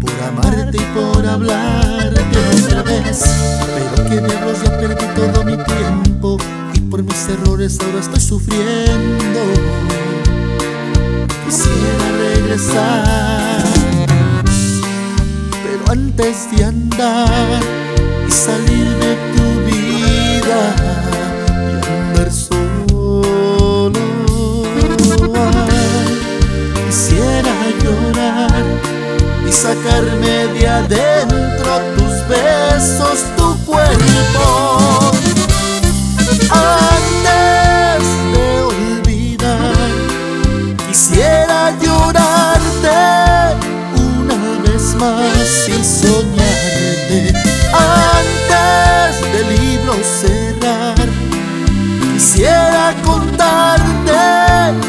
por amarte y por hablarte otra vez. Pero que diablos ya perdí todo mi tiempo por mis errores ahora estoy sufriendo. Quisiera regresar, pero antes de andar y salir de tu vida y andar solo. Quisiera llorar y sacarme de adentro tus besos, tu cuerpo. Antes más y soñarte. Antes del libro cerrar, quisiera contarte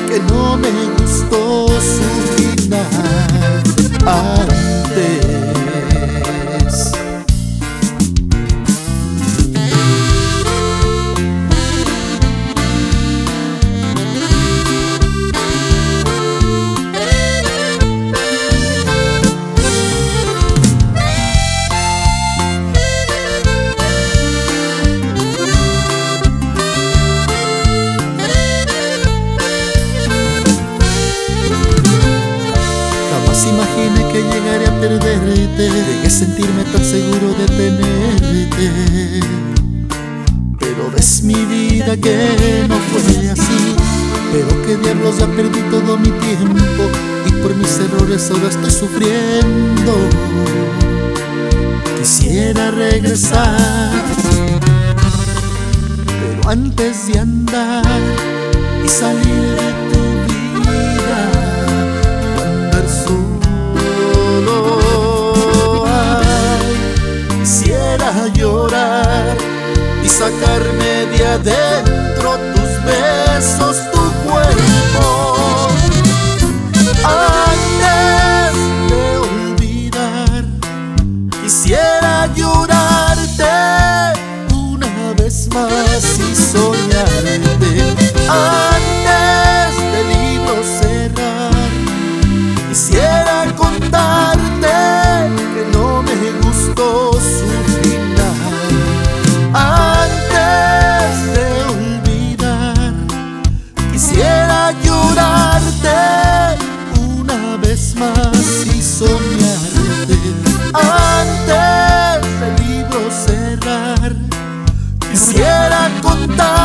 que no me gustó su llegaría a perderte. Llegué a sentirme tan seguro de tenerte. Pero ves mi vida que no fue así. Pero que diablos ya perdí todo mi tiempo. Y por mis errores ahora estoy sufriendo. Quisiera regresar. Pero antes de andar y salir de tu y sacarme de tus besos, tu cuerpo. Antes de olvidar, quisiera llorarte una vez más y soñarte. Antes del libro cerrar, Quisiera más y soñarte antes del libro cerrar. Quisiera contar.